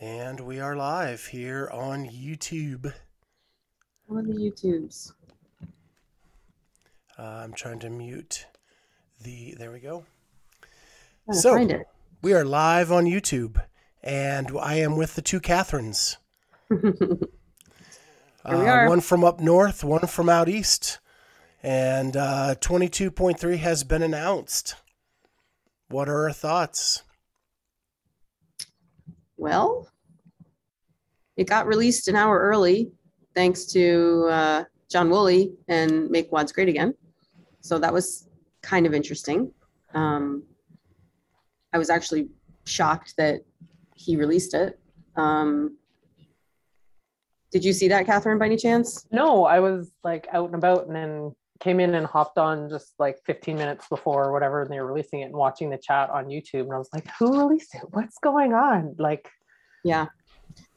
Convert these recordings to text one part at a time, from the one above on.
And we are live here on YouTube. On the YouTubes. Uh, I'm trying to mute the. There we go. So-. We are live on YouTube, and I am with the two Catherines. Here we Uh, are. One from up north, one from out east. And uh, 22.3 has been announced. What are our thoughts? Well, it got released an hour early thanks to uh, John Woolley and Make Wads Great Again. So that was kind of interesting. Um, I was actually shocked that he released it. Um, did you see that, Catherine, by any chance? No, I was like out and about and then came in and hopped on just like 15 minutes before or whatever and they were releasing it and watching the chat on YouTube. And I was like, who released it? What's going on? Like Yeah.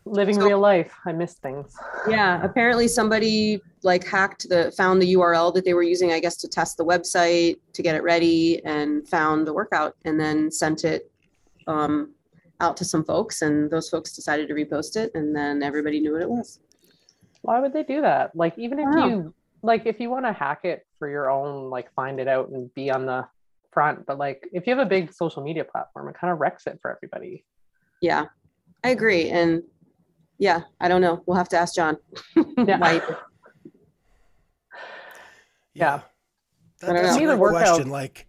Living So- real life. I miss things. Yeah, apparently somebody like hacked the found the URL that they were using, I guess, to test the website to get it ready and found the workout and then sent it um, out to some folks and those folks decided to repost it and then everybody knew what it was. Why would they do that? Like even if you like if you want to hack it for your own, like find it out and be on the front. But like if you have a big social media platform, it kind of wrecks it for everybody. Yeah, I agree. And yeah, I don't know. We'll have to ask John. Yeah. Why- Yeah. That, that's know. a Me, the great workout- question. Like,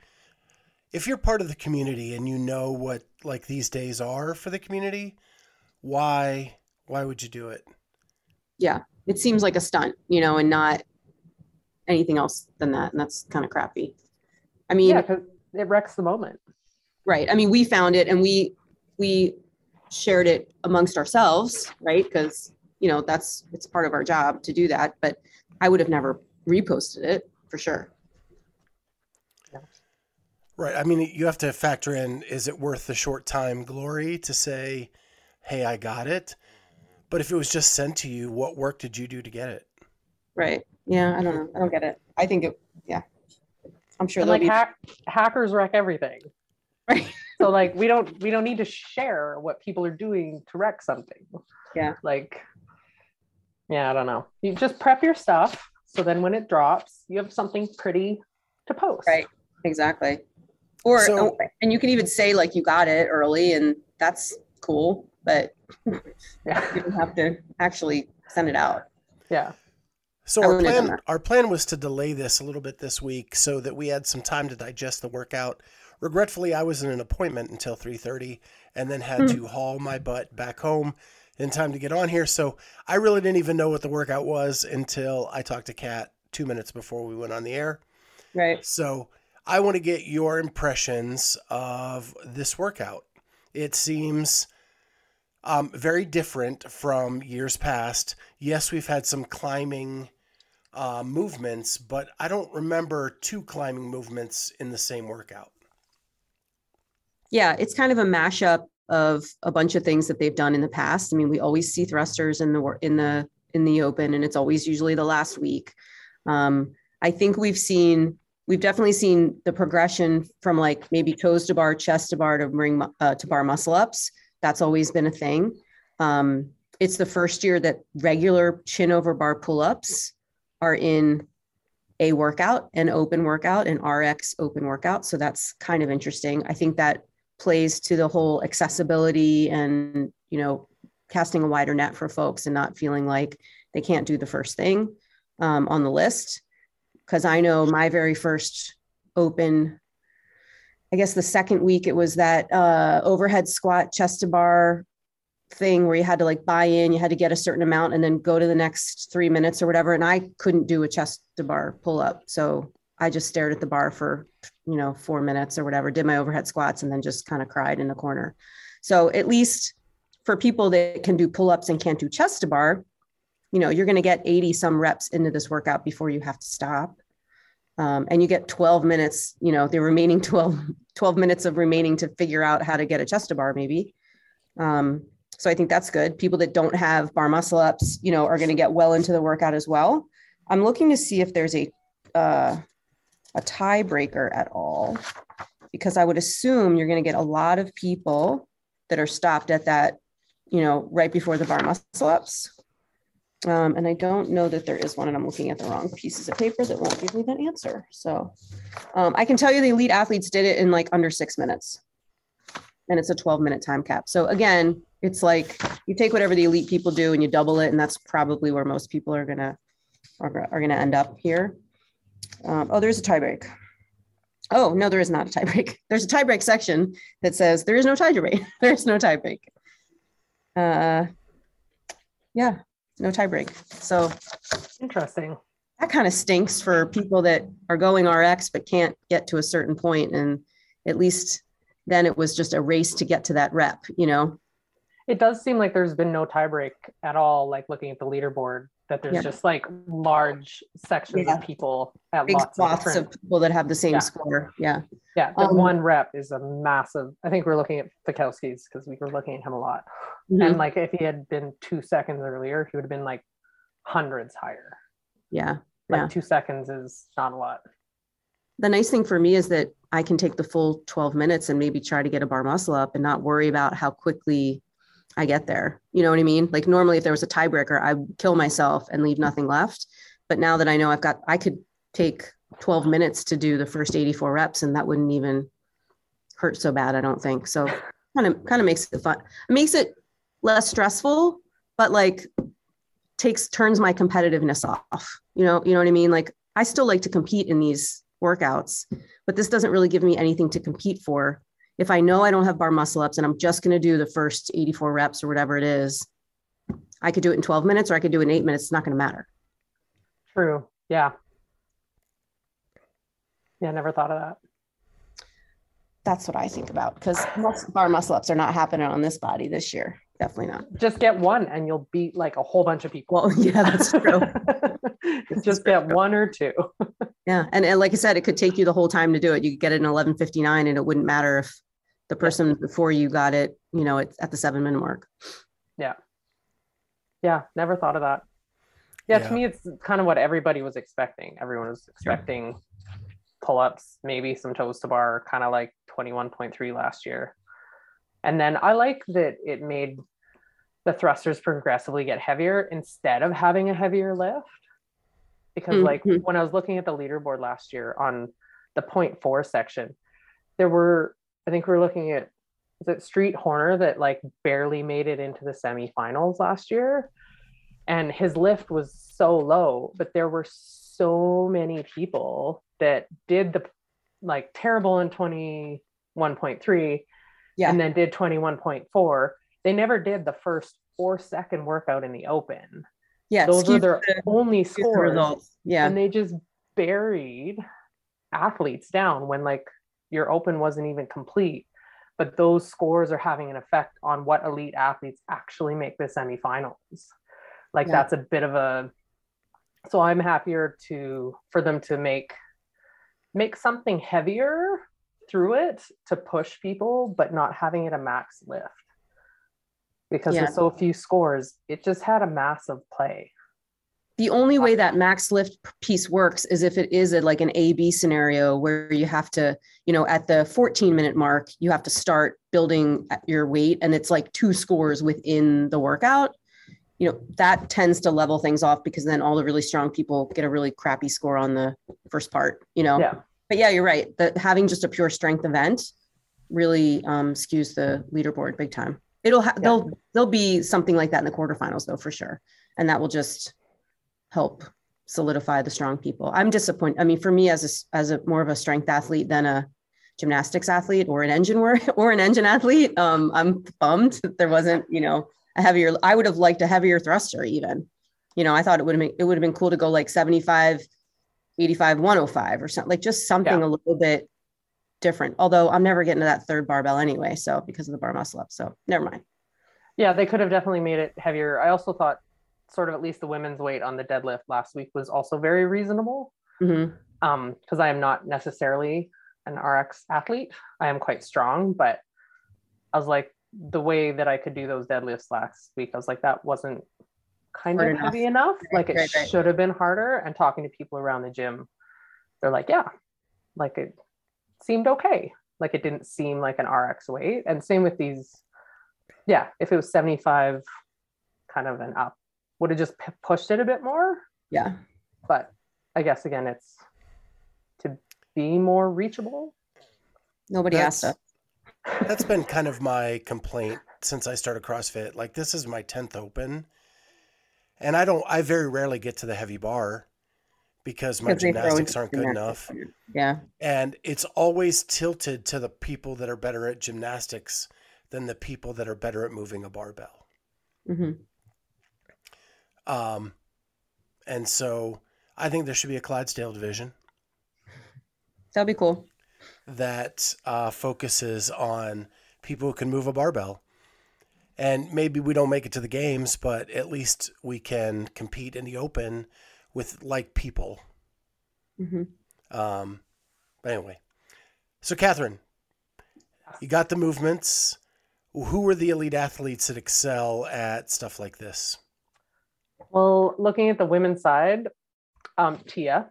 if you're part of the community and you know what like these days are for the community, why why would you do it? yeah, it seems like a stunt, you know, and not anything else than that. And that's kind of crappy. I mean, Yeah, because it wrecks the moment. Right. I mean, we found it and we we shared it amongst ourselves, right? Because you know that's it's part of our job to do that. But I would have never reposted it for sure. Right. I mean, you have to factor in is it worth the short time glory to say, "Hey, I got it." But if it was just sent to you, what work did you do to get it? Right. Yeah. I don't know. I don't get it. I think it. Yeah. I'm sure like be. hack, hackers wreck everything Right. so like we don't we don't need to share what people are doing to wreck something Yeah. like yeah i don't know you just prep your stuff so then when it drops you have something pretty to post Right. Exactly. Or So- oh, and you can even say like you got it early, and that's cool. But yeah you don't have to actually send it out. yeah So our wouldn't have done plan our plan was to delay this a little bit this week so that we had some time to digest the workout. Regretfully, I was in an appointment until 3:30 and then had Hmm. to haul my butt back home in time to get on here. So I really didn't even know what the workout was until I talked to Kat 2 minutes before we went on the air. Right. So I want to get your impressions of this workout. It seems um, very different from years past. Yes, we've had some climbing uh, movements, but I don't remember two climbing movements in the same workout. Yeah, it's kind of a mashup of a bunch of things that they've done in the past. I mean, we always see thrusters in the in the in the open, and it's always usually the last week. Um, I think we've seen we've definitely seen the progression from like maybe toes to bar, chest to bar to bring uh, to bar muscle ups. That's always been a thing. Um, it's the first year that regular chin over bar pull ups are in a workout, an open workout, an RX open workout. So that's kind of interesting. I think that plays to the whole accessibility and you know casting a wider net for folks and not feeling like they can't do the first thing um, on the list. Because i know my very first open i guess the second week it was that uh, overhead squat chest to bar thing where you had to like buy in you had to get a certain amount and then go to the next three minutes or whatever and i couldn't do a chest to bar pull up so i just stared at the bar for you know, four minutes or whatever, did my overhead squats and then just kind of cried in the corner. So at least for people that can do pull-ups and can't do chest to bar, you know, you're going to get 80 some reps into this workout before you have to stop. Um, and you get 12 minutes, you know, the remaining 12, 12 minutes of remaining to figure out how to get a chest to bar maybe. Um, so I think that's good. People that don't have bar muscle ups, you know, are going to get well into the workout as well. I'm looking to see if there's a, uh, a tiebreaker at all, because I would assume you're going to get a lot of people that are stopped at that you know, right before the bar muscle ups. Um, and I don't know that there is one, and I'm looking at the wrong pieces of paper that won't give me that answer. So um, I can tell you the elite athletes did it in like under six minutes. And it's a 12 minute time cap. So again, it's like you take whatever the elite people do and you double it, and that's probably where most people are gonna are, are gonna end up here. Um, oh, there's a tiebreak. Oh, no, there is not a tiebreak. There's a tiebreak section that says there is no tiebreak. There's no tiebreak. Uh, yeah, no tiebreak. So Interesting. that kind of stinks for people that are going RX but can't get to a certain point. And at least then it was just a race to get to that rep, you know? It does seem like there's been no tiebreak at all, like looking at the leaderboard, that there's Yeah. just like large sections Yeah. of people at Big lots of different. of people that have the same Yeah. score. Yeah. Yeah, the um, one rep is a massive. I think we're looking at Fikowski's because we were looking at him a lot. Mhm. And like if he had been two seconds earlier, he would have been like hundreds higher. Yeah. Like Yeah. two seconds is not a lot. The nice thing for me is that I can take the full 12 minutes and maybe try to get a bar muscle up and not worry about how quickly I get there. You know what I mean? Like normally if there was a tiebreaker, I would kill myself and leave nothing left. But now that I know I've got, I could take 12 minutes to do the first 84 reps and that wouldn't even hurt so bad, I don't think. So kind of kind of makes it fun. Makes it less stressful, but like takes turns my competitiveness off. You know, you know what I mean? Like I still like to compete in these workouts, but this doesn't really give me anything to compete for. If I know I don't have bar muscle ups and I'm just going to do the first 84 reps or whatever it is, I could do it in 12 minutes or I could do it in eight minutes. It's not going to matter. True. Yeah. Yeah, never thought of that. That's what I think about because most bar muscle ups are not happening on this body this year. Definitely not. Just get one and you'll beat like a whole bunch of people. Well, yeah, that's true. Just get one or two. Yeah. And, and like I said, it could take you the whole time to do it. You could get it in 1159 and it wouldn't matter if the person before you got it, you know, it's at the seven minute mark. Yeah, Yeah. never thought of that. Yeah, Yeah. to me, it's kind of what everybody was expecting. Everyone was expecting pull ups, maybe some toes to bar, kind of like 21.3 last year. And then I like that it made the thrusters progressively get heavier instead of having a heavier lift. Because, like, Mhm. when I was looking at the leaderboard last year on the point four section, there were, I think we are looking at, is it Street Horner that like barely made it into the semifinals last year? And his lift was so low, but there were so many people that did the like terrible in 21.3 Yeah. and then did 21.4. They never did the first four second workout in the open. Yeah. Those are their the- only skewed the scores. Yeah. and they just buried athletes down when like your open wasn't even complete but those scores are having an effect on what elite athletes actually make the semifinals like Yeah. that's a bit of a so i'm happier to for them to make make something heavier through it to push people but not having it a max lift because Yeah. with so few scores it just had a massive play the only way that max lift piece works is if it is a, like an A B scenario where you have to, you know, at the 14 minute mark, you have to start building your weight and it's like two scores within the workout. You know, that tends to level things off because then all the really strong people get a really crappy score on the first part, you know. yeah But yeah, you're right. That having just a pure strength event really um, skews the leaderboard big time. It'll ha- Yeah. there'll there'll be something like that in the quarterfinals though for sure, and that will just help solidify the strong people. I'm disappointed. I mean, for me as a as a more of a strength athlete than a gymnastics athlete or an engine war or an engine athlete, um, I'm bummed that there wasn't you know a heavier. I would have liked a heavier thruster even. You know, I thought it would have been it would have been cool to go like 75, 85, 105 or something like just something Yeah. a little bit different. Although I'm never getting to that third barbell anyway, so because of the bar muscle up. So never mind. Yeah, they could have definitely made it heavier. I also thought sort of at least the women's weight on the deadlift last week was also very reasonable. Mhm. Um, because I am not necessarily an RX athlete. I am quite strong, but I was like the way that I could do those deadlifts last week, I was like, that wasn't kind Hard of enough. heavy enough. like it right, right. should have been harder. And talking to people around the gym, they're like, yeah, like it seemed okay. Like it didn't seem like an RX weight. And same with these yeah, if it was 75 kind of an up, would have just p- pushed it a bit more. Yeah. But I guess again, it's to be more reachable. Nobody asked us. That's- That's been kind of my complaint since I started CrossFit. Like this is my 10th open. And I don't I very rarely get to the heavy bar because my Because they throw gymnastics aren't good gymnastics. enough. Yeah. And it's always tilted to the people that are better at gymnastics than the people that are better at moving a barbell. hmm Um, and so I think there should be a Clydesdale division That'd be cool. that uh, focuses on people who can move a barbell. And maybe we don't make it to the games, but at least we can compete in the open with like people. hmm Um, but anyway, so Catherine, you got the movements. Who are the elite athletes that excel at stuff like this? Well, looking at the women's side, um, Tia.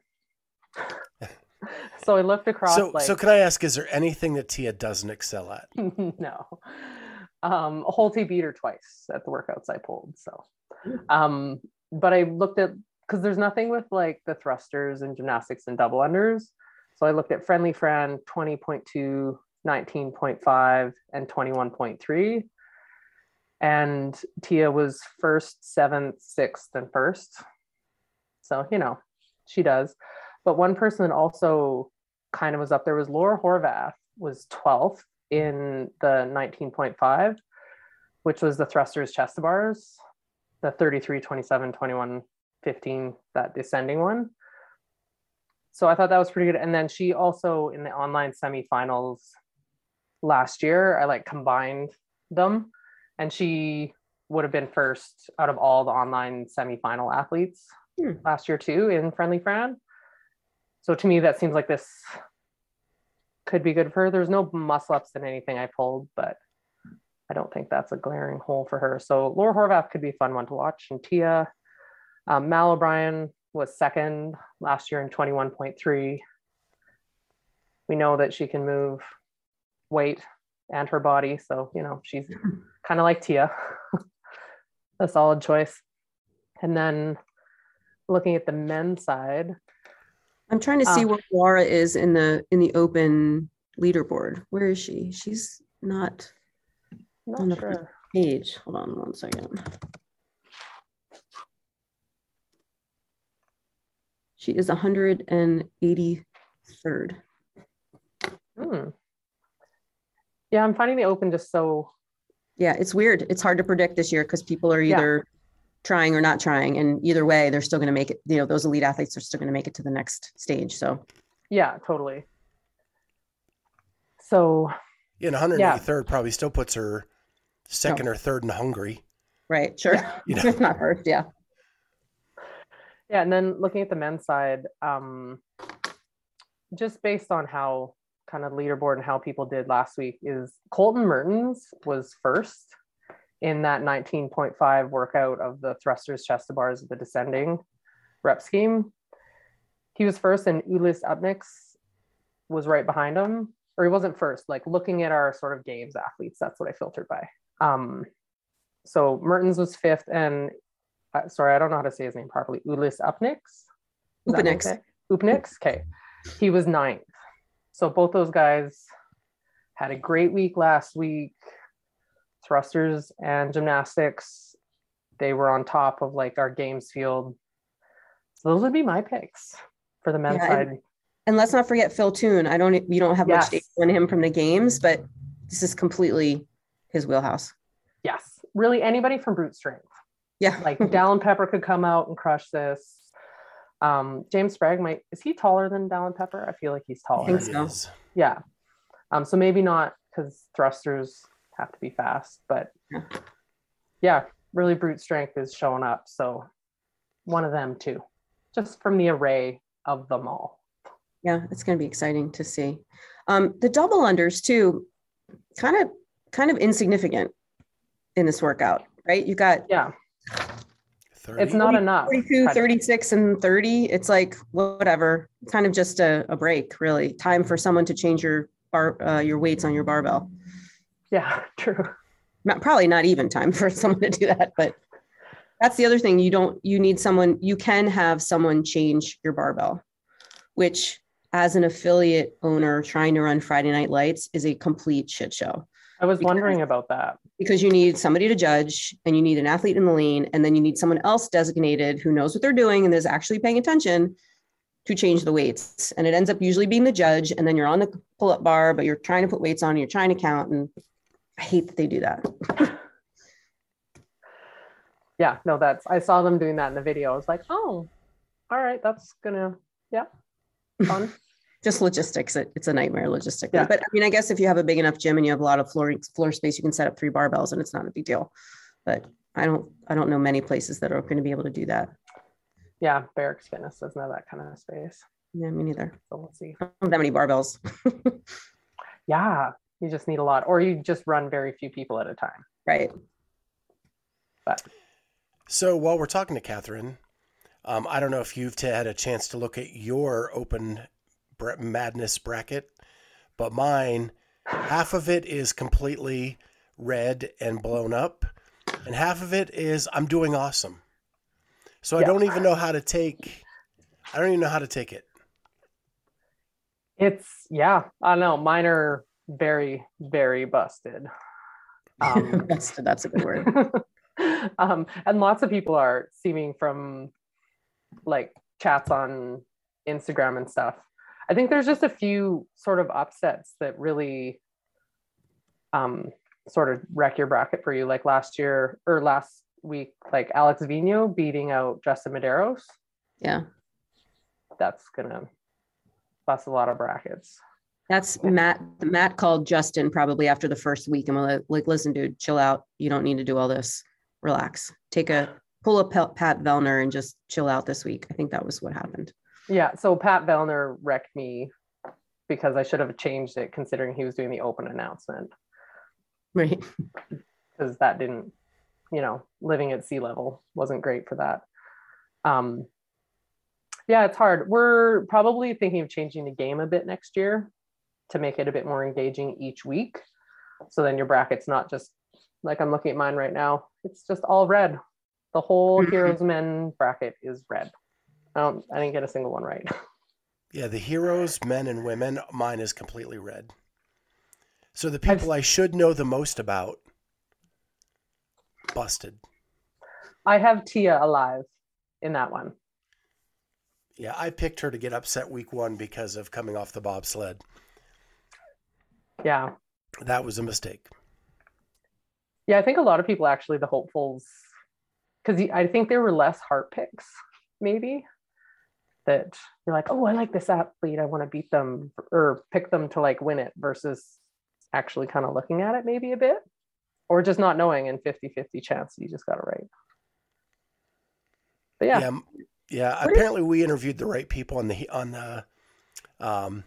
so I looked across So, like so can I ask, is there anything that Tia doesn't excel at? no. Um, Holte beat her twice at the workouts I pulled. So, um, but I looked at because there's nothing with like the thrusters and gymnastics and double unders. So I looked at Friendly Fran 20.2, 19.5, and 21.3. And Tia was first, seventh, sixth, and first. So, you know, she does. But one person that also kind of was up there was Laura Horvath was 12th in the 19.5, which was the thrusters chest bars, the 33, 27, 21, 15, that descending one. So I thought that was pretty good. And then she also in the online semifinals last year, I like combined them and she would have been first out of all the online semifinal athletes Hmm. last year too in Friendly Fran. So to me, that seems like this could be good for her. There's no muscle ups in anything I pulled, but I don't think that's a glaring hole for her. So Laura Horvath could be a fun one to watch. And Tia, um, Mal O'Brien was second last year in 21.3. We know that she can move weight and her body. So, you know, she's kind of like Tia, a solid choice. And then looking at the men's side, I'm trying to see Uh, where Laura is in the in the open leaderboard. Where is she? She's not not On the sure. page. Hold on one second. She is 183rd. Hmm. Yeah, I'm finding the open just so Yeah, it's weird. It's hard to predict this year because people are Yeah. either trying or not trying, and either way, they're still going to make it. You know, those elite athletes are still going to make it to the next stage. So yeah, totally. So Yeah, and 183rd probably still puts her second or third in Hungary. right, sure, You know. not first. Yeah, yeah, and then looking at the men's side, um, just based on how kind of leaderboard and how people did last week is Colton Mertens was first in that 19.5 workout of the thrusters, chest to bars, of the descending rep scheme. He was first, and Uldis Upenieks was right behind him, or he wasn't first. Like looking at our sort of games athletes, that's what I filtered by. Um, so Mertens was fifth, and uh, sorry, I don't know how to say his name properly. Uldis Upenieks. Is that Upenieks. okay? He was ninth. So both those guys had a great week last week. Thrusters and gymnastics, they were on top of like our games field. So those would be my picks for the men's Yeah, side. and- and let's not forget Phil Toon. I don't. you don't have much data on him from the games, but this is completely his wheelhouse. yes, really anybody from brute strength. Yeah, Like Dallin Pepper could come out and crush this. Um, James Sprague might is he taller than Dallin Pepper? I feel like he's taller. think so. Yeah. Um, so maybe not because thrusters have to be fast, but Yeah. yeah, really brute strength is showing up. So one of them too, just from the array of them all. yeah, it's going to be exciting to see. Um, the double unders too, kind of, kind of insignificant in this workout, right? You got Yeah, 30? it's not enough. 42, 36, and 30. It's like whatever, kind of just a, a break, really. Time for someone to change your bar, uh, your weights on your barbell. Yeah, true. not, probably not even time for someone to do that, but that's the other thing. You don't, you need someone, you can have someone change your barbell, which as an affiliate owner trying to run Friday Night Lights is a complete shit show. I was wondering about that. Because you need somebody to judge and you need an athlete in the lane, and then you need someone else designated who knows what they're doing and is actually paying attention to change the weights. And it ends up usually being the judge, and then you're on the pull up bar, but you're trying to put weights on, and you're trying to count. And I hate that they do that. yeah, no, that's I saw them doing that in the video. I was like, oh, all right, that's gonna, yeah, fun. Just logistics. It, it's a nightmare logistically. Yeah. But I mean, I guess if you have a big enough gym and you have a lot of floor floor space, you can set up three barbells, and it's not a big deal. But I don't I don't know many places that are going to be able to do that. yeah, Barracks Fitness doesn't have that kind of space. Yeah, me neither. So we'll see. I don't have that many barbells. Yeah, you just need a lot, or you just run very few people at a time. right. But So while we're talking to Catherine, um, I don't know if you've t- had a chance to look at your open bra- madness bracket, but mine, half of it is completely red and blown up, and half of it is I'm doing awesome. So I don't even know how to take. I don't even know how to take it. it's yeah, I don't know. Mine are very, very busted. Um, that's that's a good word. um, and lots of people are seeming from like chats on Instagram and stuff. I think there's just a few sort of upsets that really um, sort of wreck your bracket for you. Like last year or last week, like Alex Vigneault beating out Justin Medeiros. Yeah. That's gonna bust a lot of brackets. That's Matt. Matt called Justin probably after the first week and was like, listen, dude, chill out. You don't need to do all this. Relax. Take a pull up Pat- Pat Vellner and just chill out this week. I think that was what happened. Yeah, so Pat Vellner wrecked me because I should have changed it considering he was doing the open announcement Right. because that didn't, you know, living at sea level wasn't great for that. Um, yeah, it's hard. We're probably thinking of changing the game a bit next year to make it a bit more engaging each week. So then your bracket's not just like I'm looking at mine right now, it's just all red. The whole Mhm. Heroes Men bracket is red. I don't I didn't get a single one right. Yeah, the heroes, men and women, mine is completely red. So the I've- people I should know the most about, busted. I have Tia alive in that one. Yeah, I picked her to get upset week one because of coming off the bobsled. Yeah. That was a mistake. Yeah, I think a lot of people actually, the hopefuls, because I think there were less heart picks, maybe, that you're like, oh, I like this athlete. I want to beat them or pick them to like win it versus actually kind of looking at it maybe a bit or just not knowing and 50 50 chance you just got it right. But yeah, Yeah, yeah. Apparently, we interviewed the right people on the on the um,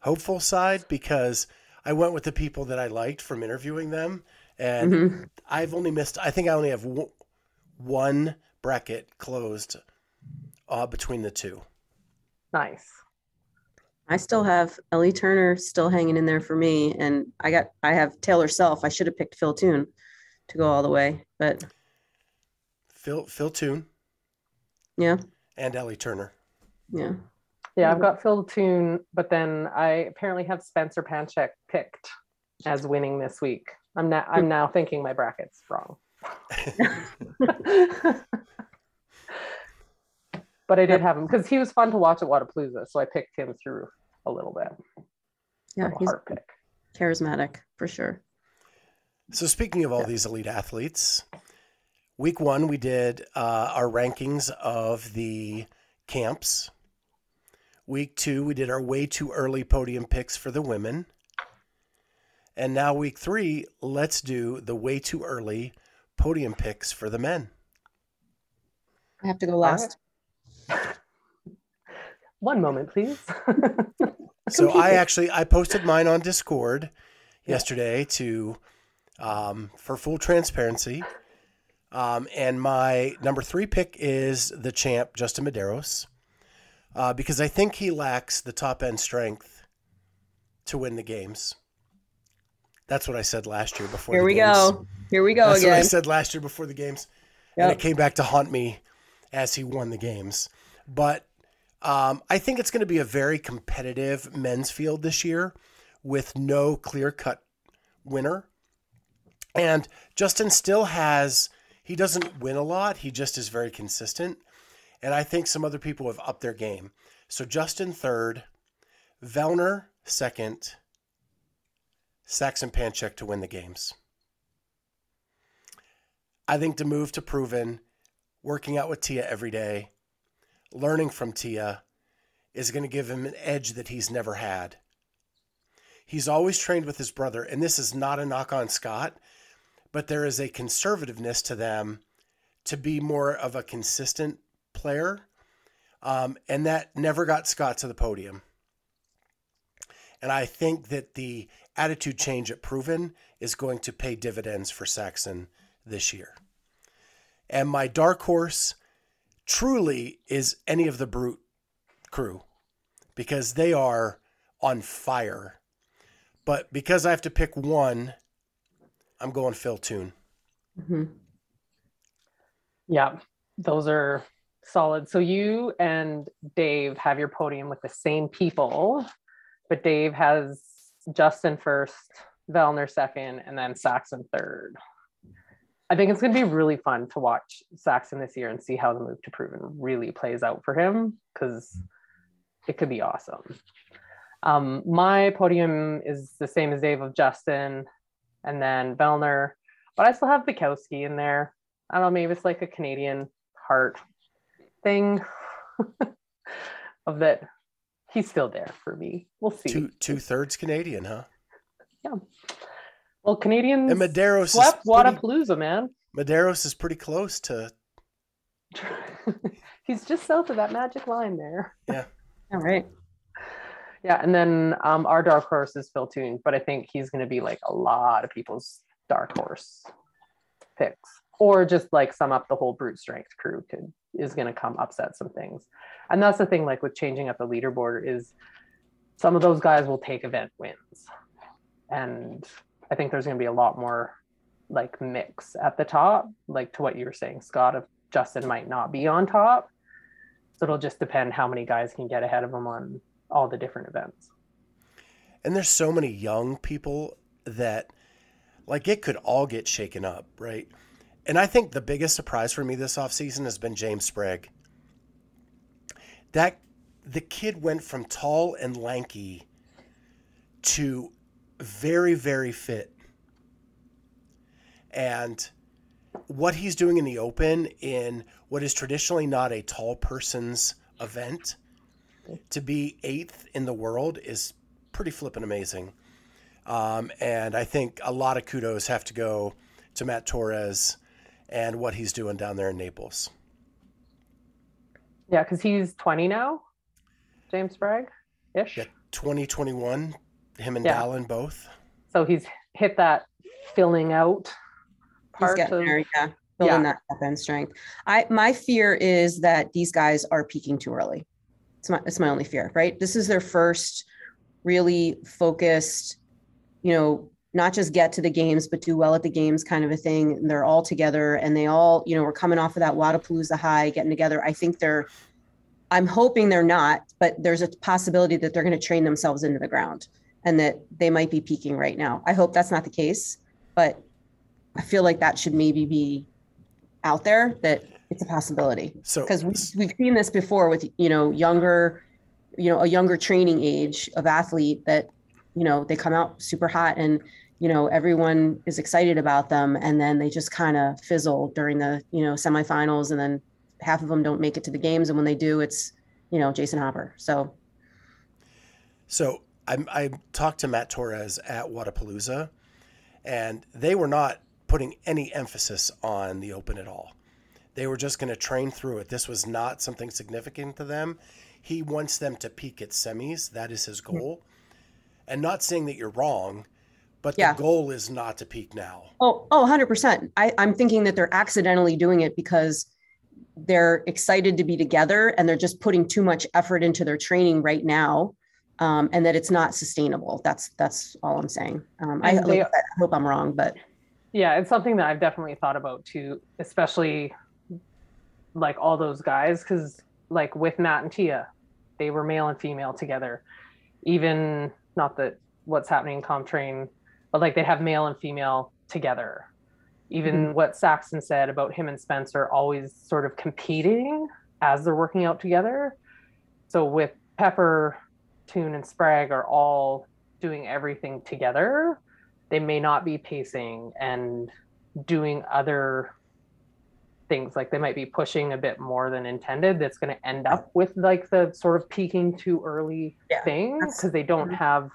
hopeful side because I went with the people that I liked from interviewing them, and Mhm. I've only missed. I think I only have w- one bracket closed uh, between the two. Nice. I still have Ellie Turner still hanging in there for me. And I got, I have Taylor Self. I should have picked Phil Toon to go all the way, but Phil Phil Toon yeah, and Ellie Turner. yeah. Yeah, I've got Phil Toon, but then I apparently have Spencer Panchik picked as winning this week. I'm now I'm hmm. now thinking my bracket's wrong. but I did have him because he was fun to watch at Wodapalooza, so I picked him through a little bit. Yeah, of he's heart pick. charismatic for sure. So speaking of all these elite athletes, week one we did uh, our rankings of the camps. Week two we did our way too early podium picks for the women, and now week three let's do the way too early podium picks for the men. I have to go last. One moment, please. So I actually I posted mine on Discord yesterday to um, for full transparency. Um, and my number three pick is the champ Justin Medeiros uh, because I think he lacks the top end strength to win the games. That's what I said last year before. Here the we games. go. Here we go That's what I said last year before the games, Yep. and it came back to haunt me as he won the games. But um, I think it's going to be a very competitive men's field this year, with no clear cut winner. And Justin still has. He doesn't win a lot. He just is very consistent. And I think some other people have upped their game. So Justin third, Vellner second, Saxon Panchik to win the games. I think to move to proven, working out with Tia every day, learning from Tia is going to give him an edge that he's never had. He's always trained with his brother, and this is not a knock on Scott, but there is a conservativeness to them to be more of a consistent player. Um, and that never got Scott to the podium. And I think that the attitude change at Proven is going to pay dividends for Saxon this year. And my dark horse truly is any of the Brute crew because they are on fire. But because I have to pick one, I'm going Phil Toon. Mhm. Yeah, those are solid. So you and Dave have your podium with the same people, but Dave has Justin first, Vellner second, and then Saxon third. I think it's going to be really fun to watch Saxon this year and see how the move to proven really plays out for him because it could be awesome. Um, my podium is the same as Dave of Justin and then Vellner, but I still have Fikowski in there. I don't know, maybe it's like a Canadian heart thing of that he's still there for me. We'll see. Two two thirds Canadian, huh? Well, Canadians And Medeiros swept Wodapalooza, man. Medeiros is pretty close to he's just south of that magic line there. Yeah. All right. Yeah, and then um, our dark horse is Phil Toon, but I think he's going to be like a lot of people's dark horse picks, or just like sum up the whole brute strength crew could is going to come upset some things, and that's the thing. Like with changing up the leaderboard, is some of those guys will take event wins, and I think there's going to be a lot more like mix at the top, like to what you were saying, Scott. of Justin might not be on top, so it'll just depend how many guys can get ahead of him on all the different events. and there's so many young people that like it could all get shaken up, right? And I think the biggest surprise for me this offseason has been James Sprague. That the kid went from tall and lanky to very, very fit. And what he's doing in the open in what is traditionally not a tall person's event to be eighth in the world is pretty flippin' amazing. Um, and I think a lot of kudos have to go to Matt Torres and what he's doing down there in Naples. Yeah, because he's 20 now, James Sprague ish. Yeah. 2021, him and Yeah. Dallin both. So he's hit that filling out He's part getting of there, yeah. Building Yeah. that top end strength. I my fear is that these guys are peaking too early. It's my it's my only fear, right? This is their first really focused, you know, not just get to the games, but do well at the games kind of a thing. And they're all together and they all, you know, we're coming off of that Wodapalooza high, getting together. I think they're I'm hoping they're not, but there's a possibility that they're going to train themselves into the ground and that they might be peaking right now. I hope that's not the case, but I feel like that should maybe be out there that it's a possibility So because we, we've seen this before with you know younger you know a younger training age of athlete that you know they come out super hot and you know everyone is excited about them and then they just kind of fizzle during the you know semifinals and then half of them don't make it to the games and when they do it's you know jason hopper so So I, I talked to Matt Torres at Wodapalooza, and they were not putting any emphasis on the Open at all. They were just going to train through it. This was not something significant to them. He wants them to peak at semis. That is his goal. And not saying that you're wrong, but Yeah. the goal is not to peak now. Oh, oh, 100%. I, I'm thinking that they're accidentally doing it because they're excited to be together and they're just putting too much effort into their training right now. Um, and that it's not sustainable. That's that's all I'm saying. Um, I, they- like I hope I'm wrong, but Yeah, it's something that I've definitely thought about too, especially like all those guys, because like with Matt and Tia, they were male and female together. Even not that what's happening in CompTrain, but like they have male and female together. Even Mhm. what Saxon said about him and Spencer always sort of competing as they're working out together. So with Pepper, Toon, and Sprague are all doing everything together, they may not be pacing and doing other things. Like they might be pushing a bit more than intended. That's going to end up with like the sort of peaking too early Yeah, thing because they don't have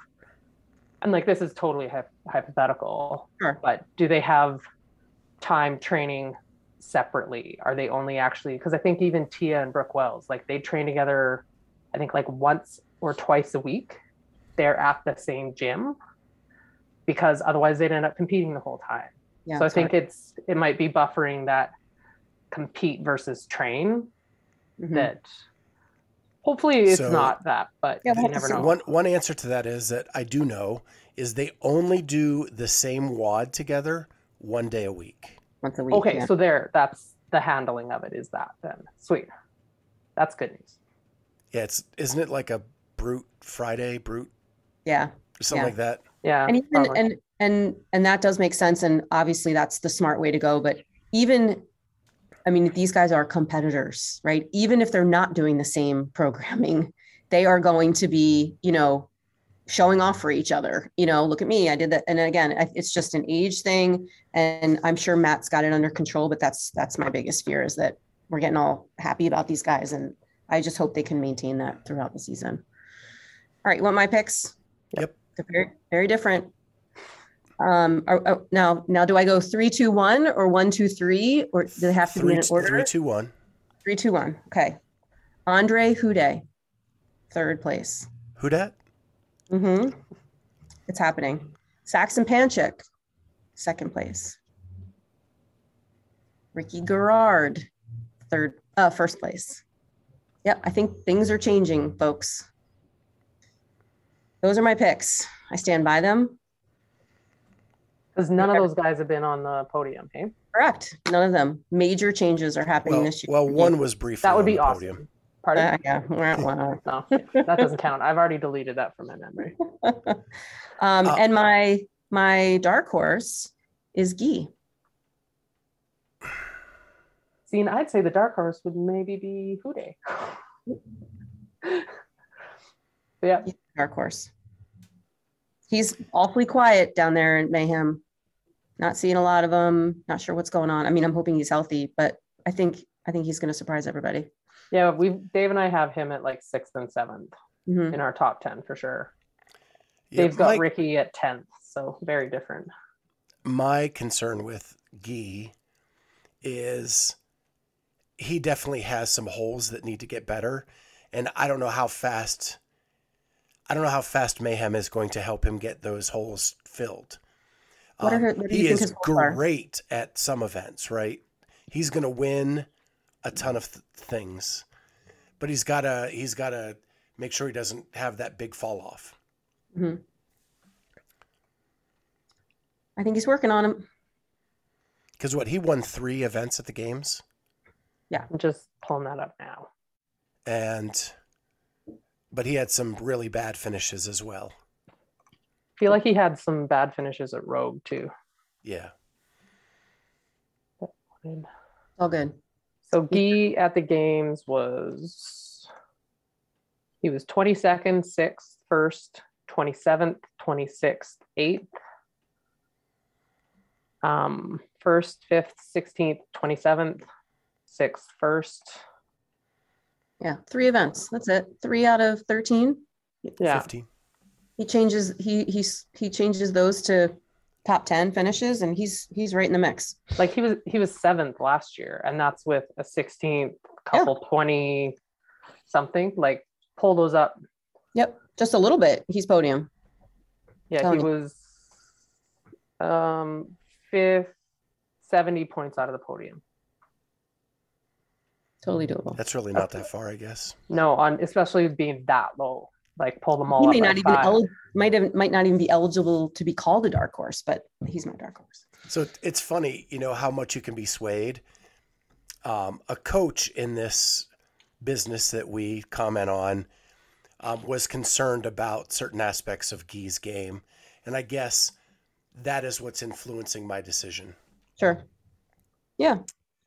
and like this is totally hy- hypothetical. Sure. but do they have time training separately? Are they only actually because i think even tia and brooke wells like they train together i think like once or twice a week they're at the same gym because otherwise they'd end up competing the whole time Yeah. so I think hard. it's it might be buffering that compete versus train Mhm. that hopefully it's So- not that, but Yeah, you never know. One one answer to that is that I do know is they only do the same WOD together one day a week. once a week. okay, yeah. so there that's the handling of it is that then. Sweet. That's good news. Yeah, it's isn't it like a brute Friday, brute yeah. something Yeah. like that? Yeah. and even probably. and and and that does make sense and obviously that's the smart way to go but even i mean these guys are competitors right even if they're not doing the same programming they are going to be you know showing off for each other you know look at me i did that and again it's just an age thing and i'm sure matt's got it under control but that's that's my biggest fear is that we're getting all happy about these guys and i just hope they can maintain that throughout the season all right you want my picks Yep. they're very, very different. Um, are, are- now, now, do I go three, two, one, or one, two, three, or do they have to be Three, in order? three, two, one. Three, two, one. Okay. Andre Houdet, third place. Who dat? Mm-hmm. It's happening. Saxon Panchik, second place. Ricky Garard, third, uh, first place. Yep, I think things are changing, folks. Those are my picks. I stand by them. Because none of those guys have been on the podium, hey? Correct. None of them. Major changes are happening Well, this year. well, one was briefly That would on be the awesome. podium. Pardon? Uh, yeah. Wah, wah. no, that doesn't count. I've already deleted that from my memory. um, Uh, and my my dark horse is Guy. See, and I'd say the dark horse would maybe be Houdet. yeah, Dark horse. He's awfully quiet down there in Mayhem. Not seeing a lot of him. Not sure what's going on. I mean, I'm hoping he's healthy, but I think I think he's going to surprise everybody. yeah. We Dave and I have him at like sixth and seventh Mhm. in our top ten for sure. Yeah, Dave's got my, Ricky at tenth, so very different. my concern with Guy is he definitely has some holes that need to get better, and I don't know how fast. I don't know how fast Mayhem is going to help him get those holes filled. What are Um, her- what do he is his holes are? great at some events, right? He's going to win a ton of th- things, but he's got to he's got to make sure he doesn't have that big fall off. I think he's working on him. Because what he won three events at the games, Yeah, I'm just pulling that up now. and but he had some really bad finishes as well. feel like he had some bad finishes at Rogue too. Yeah, All good. So Guy at the games was he was 22nd, 6th, 1st, 27th, 26th, 8th. Um, 1st, 5th, 16th, 27th, 6th, 1st. Yeah, three events. That's it. Three out of thirteen. Yeah. fifteen. He changes. He he's he changes those to top ten finishes, and he's he's right in the mix. Like he was he was 7th last year and that's with a 16th, couple 20 something. Like pull those up. Yep, just a little bit. He's podium. Yeah, Tell he me. was um 5th 70 points out of the podium. Totally doable. That's really not that far, I guess. No, on especially being that low. like pull them all He may not even el- might have, might not even be eligible to be called a dark horse, but he's my dark horse. So it's funny, you know, how much you can be swayed. Um, a coach in this business that we comment on um, was concerned about certain aspects of Gee's game. And I guess that is what's influencing my decision. Sure. Yeah.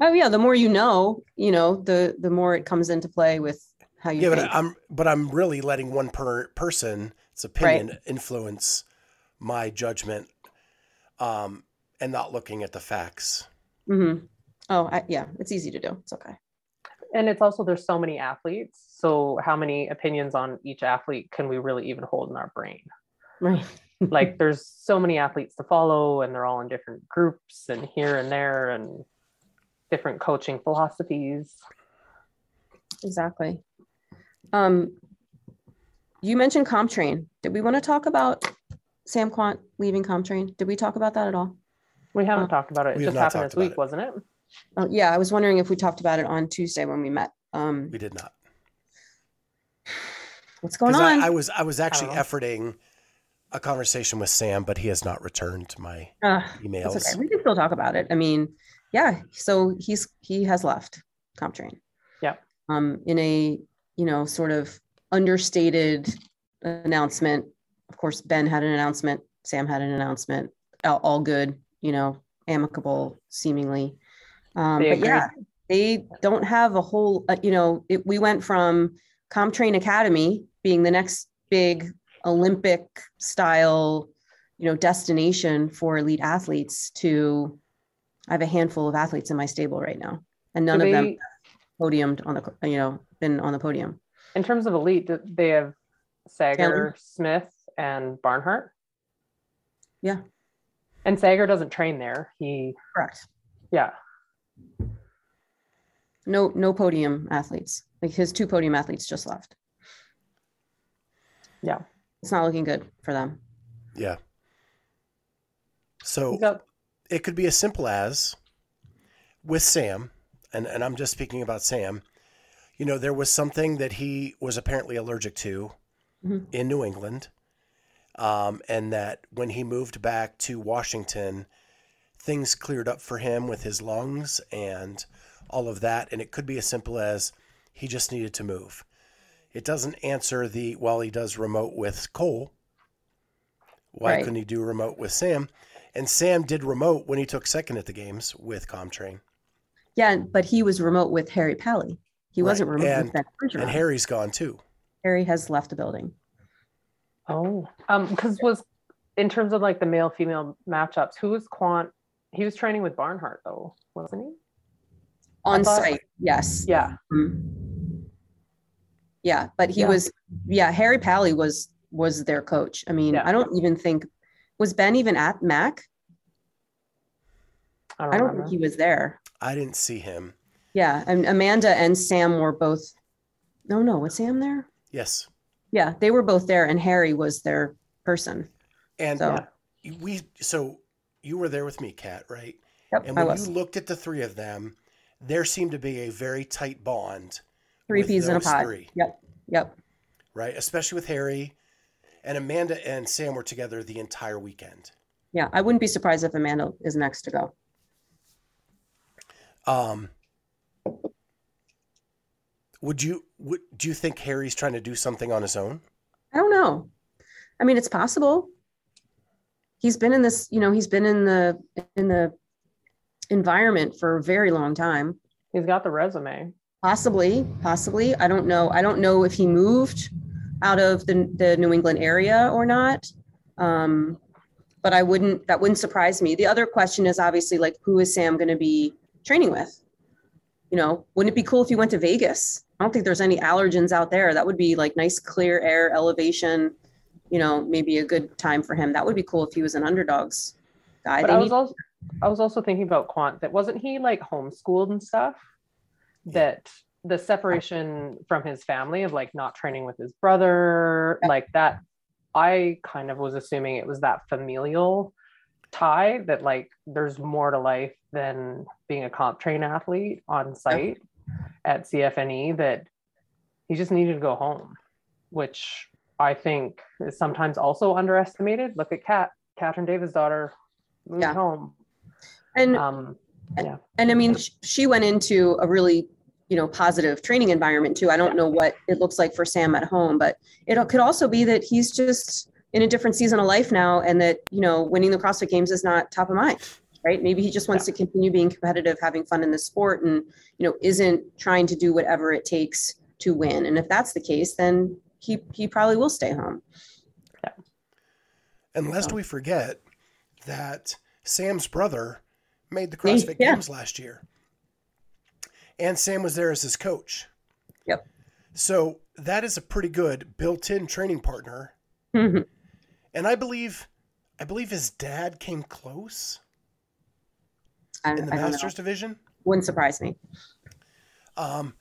Oh yeah. The more you know, you know, the the more it comes into play with how you Yeah, but think. I'm but I'm really letting one per person's opinion influence my judgment um, and not looking at the facts. hmm Oh, I, yeah. It's easy to do. It's okay. and it's also there's so many athletes so how many opinions on each athlete can we really even hold in our brain Right. like there's so many athletes to follow and they're all in different groups and here and there and different coaching philosophies Exactly. Um, you mentioned CompTrain. Did we want to talk about Sam Kwant leaving CompTrain? Did we talk about that at all? we haven't Uh, talked about it it just happened this week it. wasn't it Oh, yeah, I was wondering if we talked about it on Tuesday when we met. Um, We did not. what's going on? I, I was I was actually know. efforting a conversation with Sam, but he has not returned my Uh, emails. Okay. We can still talk about it. I mean, yeah. So he's he has left CompTrain. Yep. Um, in a you know sort of understated announcement. Of course, Ben had an announcement. Sam had an announcement. All, all good. You know, amicable seemingly. Um, They but yeah, they don't have a whole. Uh, you know, it, we went from CompTrain Academy being the next big Olympic style, you know, destination for elite athletes to I have a handful of athletes in my stable right now, and none Do of them podiumed on the, you know, been on the podium. in terms of elite they have sager smith and barnhart Yeah. and sager doesn't train there he Correct. yeah No, no podium athletes. Like his two podium athletes just left. Yeah. It's not looking good for them. Yeah. So he's got it could be as simple as with Sam, and, and I'm just speaking about Sam, you know, there was something that he was apparently allergic to Mhm. in New England. Um, and that when he moved back to Washington, things cleared up for him with his lungs and all of that. And it could be as simple as he just needed to move. It doesn't answer the, well, he does remote with Cole. Why Right. couldn't he do remote with Sam? And Sam did remote when he took second at the games with CompTrain. Yeah, but he was remote with Harry Pally. He Right. wasn't remote And- with Ben Bergeron. And Harry's gone too. Harry has left the building. Oh, um, because was in terms of like the male female matchups, who was Kwant? He was training with Barnhart though, wasn't he? On thought- site, yes. Yeah. Mhm. Yeah, but he Yeah. was, yeah, Harry Pally was was their coach. I mean, Yeah. I don't even think was Ben even at Mac? I don't, I don't think he was there. I didn't see him. Yeah, and Amanda and Sam were both. No, no, was Sam there? Yes. Yeah, they were both there, and Harry was their person. And So- we, so you were there with me, Kat, right? Yep, And I when was. you looked at the three of them, there seemed to be a very tight bond, Three with peas in a pod. three. Yep, yep. right? Especially with Harry and Amanda and Sam were together the entire weekend. Yeah, I wouldn't be surprised if Amanda is next to go. Um, would you would do you think Harry's trying to do something on his own? I don't know. I mean, it's possible. He's been in this, you know, he's been in the in the environment for a very long time. He's got the resume. Possibly, possibly. I don't know. I don't know if he moved out of the, the New England area or not. Um, but I wouldn't, that wouldn't surprise me. The other question is obviously like, who is Sam going to be training with? You know, wouldn't it be cool if he went to Vegas? I don't think there's any allergens out there. That would be like nice, clear air, elevation, you know, maybe a good time for him. That would be cool if he was an underdogs guy. But They I was need- also I was also thinking about Kwant that wasn't he like homeschooled and stuff? That the separation from his family of like not training with his brother, like that, I kind of was assuming it was that familial tie that like there's more to life than being a comp train athlete on site at CFNE that he just needed to go home, which I think is sometimes also underestimated. Look at Kat, Katrín Davíðsdóttir, moved Yeah. home. And Um, yeah, and I mean, sh- she went into a really, you know, positive training environment too. I don't know what it looks like for Sam at home, but it could also be that he's just in a different season of life now, and that you know, winning the CrossFit Games is not top of mind, right? Maybe he just wants to continue being competitive, having fun in the sport, and you know, isn't trying to do whatever it takes to win. And if that's the case, then he he probably will stay home. And lest we forget that Sam's brother made the CrossFit yeah. Games last year. And Sam was there as his coach. Yep. So that is a pretty good built-in training partner. Mhm. And I believe I believe his dad came close I, in the I masters division. Wouldn't surprise me. Um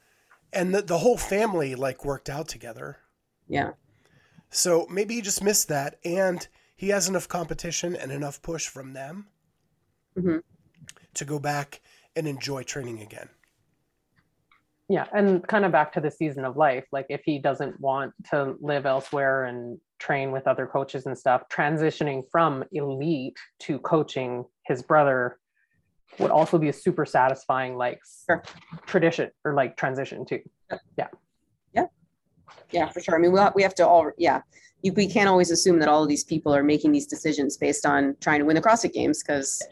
and the, the whole family like worked out together. Yeah. So maybe he just missed that and he has enough competition and enough push from them Mhm. to go back and enjoy training again. Yeah, and kind of back to the season of life. Like if he doesn't want to live elsewhere and train with other coaches and stuff, transitioning from elite to coaching his brother would also be a super satisfying like Sure. tradition or like transition too. Yeah, Yeah. Yeah, for sure. I mean, we we have to all, yeah, you, we can't always assume that all of these people are making these decisions based on trying to win the CrossFit Games because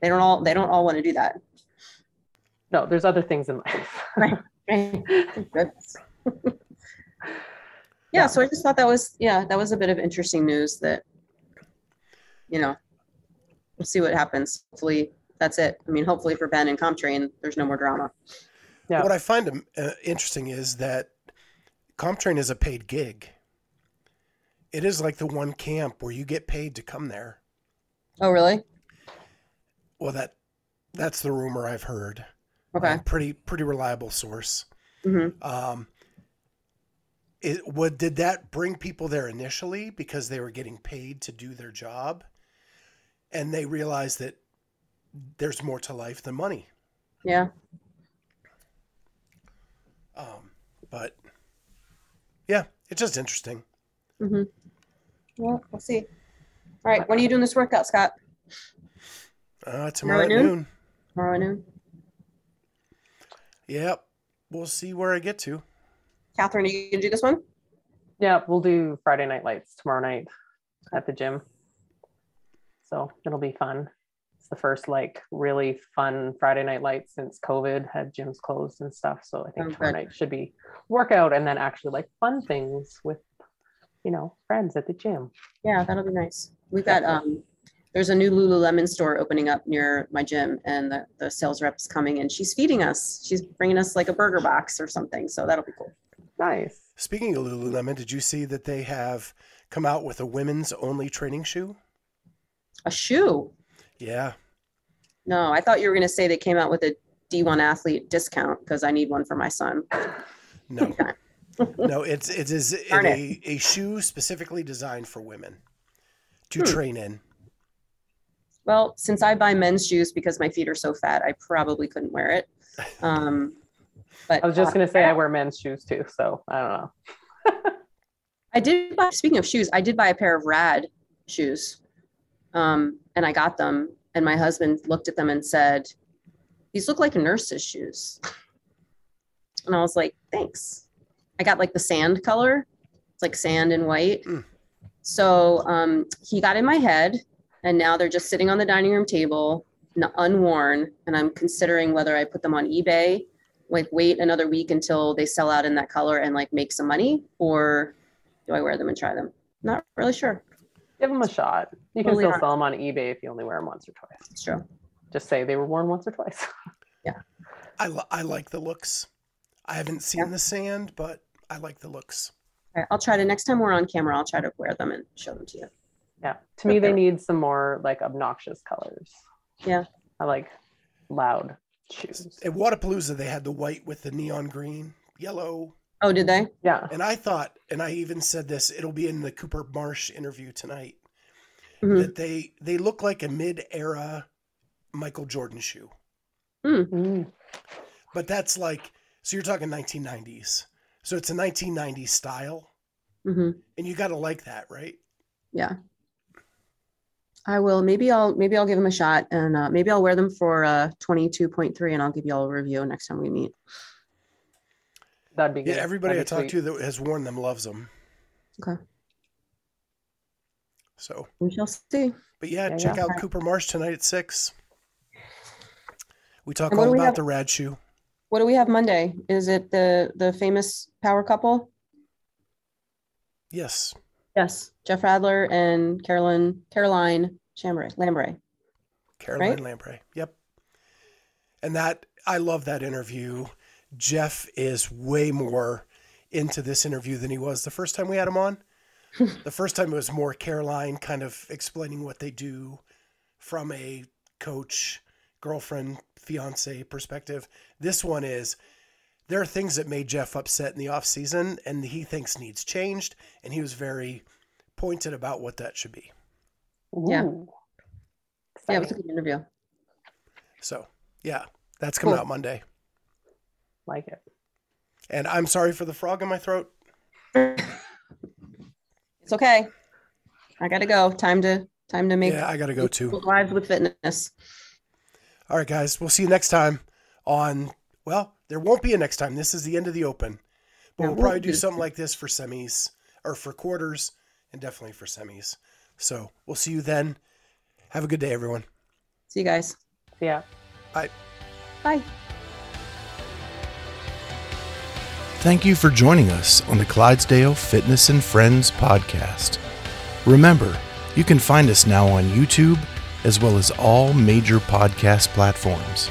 they don't all they don't all want to do that. No, there's other things in life. Right. Goodness. yeah, so I just thought that was yeah that was a bit of interesting news that you know we'll see what happens. Hopefully that's it. I mean, hopefully for Ben and CompTrain, there's no more drama. Yeah. What I find um, uh, interesting is that CompTrain is a paid gig. It is like the one camp where you get paid to come there. Oh, really? Well, that that's the rumor I've heard. Okay. Um, pretty pretty reliable source. hmm Um, it, what did that bring people there initially because they were getting paid to do their job, and they realized that there's more to life than money. Yeah. Um, but yeah, it's just interesting. hmm Well, we'll see. All right. When are you doing this workout, Scott? Uh, tomorrow at noon? noon. Tomorrow at noon. Yep, we'll see where I get to. Catherine, are you gonna do this one? Yeah, we'll do Friday night lights tomorrow night at the gym. So it'll be fun. It's the first like really fun Friday night lights since COVID had gyms closed and stuff. So I think Oh, tomorrow night should be workout and then actually like fun things with, you know, friends at the gym. Yeah, that'll be nice. We've got um there's a new Lululemon store opening up near my gym and the, the sales rep's coming and she's feeding us. She's bringing us like a burger box or something. So that'll be cool. Nice. Speaking of Lululemon, did you see that they have come out with a women's only training shoe? A shoe. Yeah, No, I thought you were gonna say they came out with a D1 athlete discount because I need one for my son. no, no, it's it is Darn a, a shoe specifically designed for women to Hmm. train in. Well, since I buy men's shoes because my feet are so fat, I probably couldn't wear it. Um, but I was just uh, gonna say I wear men's shoes too. So I don't know. I did buy, speaking of shoes, I did buy a pair of rad shoes. Um, and I got them and my husband looked at them and said, these look like nurse's shoes. And I was like, thanks. I got like the sand color. It's like sand and white. Mm. So um, he got in my head and now they're just sitting on the dining room table, unworn. And I'm considering whether I put them on eBay, like wait another week until they sell out in that color and like make some money or do I wear them and try them? Not really sure. Give them a shot. You can Totally still not. sell them on eBay if you only wear them once or twice. It's true. Just say they were worn once or twice. Yeah. I I like the looks. I haven't seen Yeah. the sand, but I like the looks. All right, I'll try to next time we're on camera. I'll try to wear them and show them to you. Yeah. To me, they need some more like obnoxious colors. Yeah. I like loud shoes. At Wodapalooza, they had the white with the neon green, yellow, Oh, did they? Yeah. and I thought, and I even said this, it'll be in the Cooper Marsh interview tonight, Mhm. that they they look like a mid-era Michael Jordan shoe. Mm. But that's like, so you're talking 1990s. So it's a 1990s style. Mm-hmm. And you got to like that, right? Yeah. I will. Maybe I'll maybe I'll give them a shot and uh, maybe I'll wear them for uh 22.3 and I'll give you all a review next time we meet. That'd be good. Yeah, everybody I That'd be talked to that has worn them loves them. Okay. So, We shall see. but yeah, Yeah, check yeah. out Cooper Marsh tonight at six. We talk all we about have- the rad shoe. What do we have Monday? Is it the the famous power couple? Yes. Yes. Jeff Radler and Carolyn Caroline Chambray Lambray. Caroline Right? Lambray. Yep. And that I love that interview. Jeff is way more into this interview than he was the first time we had him on. the first time it was more Caroline kind of explaining what they do from a coach, girlfriend, fiance perspective. This one is there are things that made Jeff upset in the off season and he thinks needs changed and he was very pointed about what that should be. Yeah. Ooh. Yeah, it was a good interview. So, yeah, that's coming Cool. out Monday. like it. And I'm sorry for the frog in my throat. It's okay. I gotta go. Time to time to make Yeah, I got to go too. lives with fitness. All right, guys. We'll see you next time on, well, there won't be a next time. This is the end of the open. But Yeah, we'll we'll probably do do- something like this for semis or for quarters and definitely for semis. So we'll see you then. Have a good day, everyone. See you guys. See ya. Bye. Bye. Thank you for joining us on the Clydesdale Fitness and Friends podcast. Remember, you can find us now on YouTube as well as all major podcast platforms.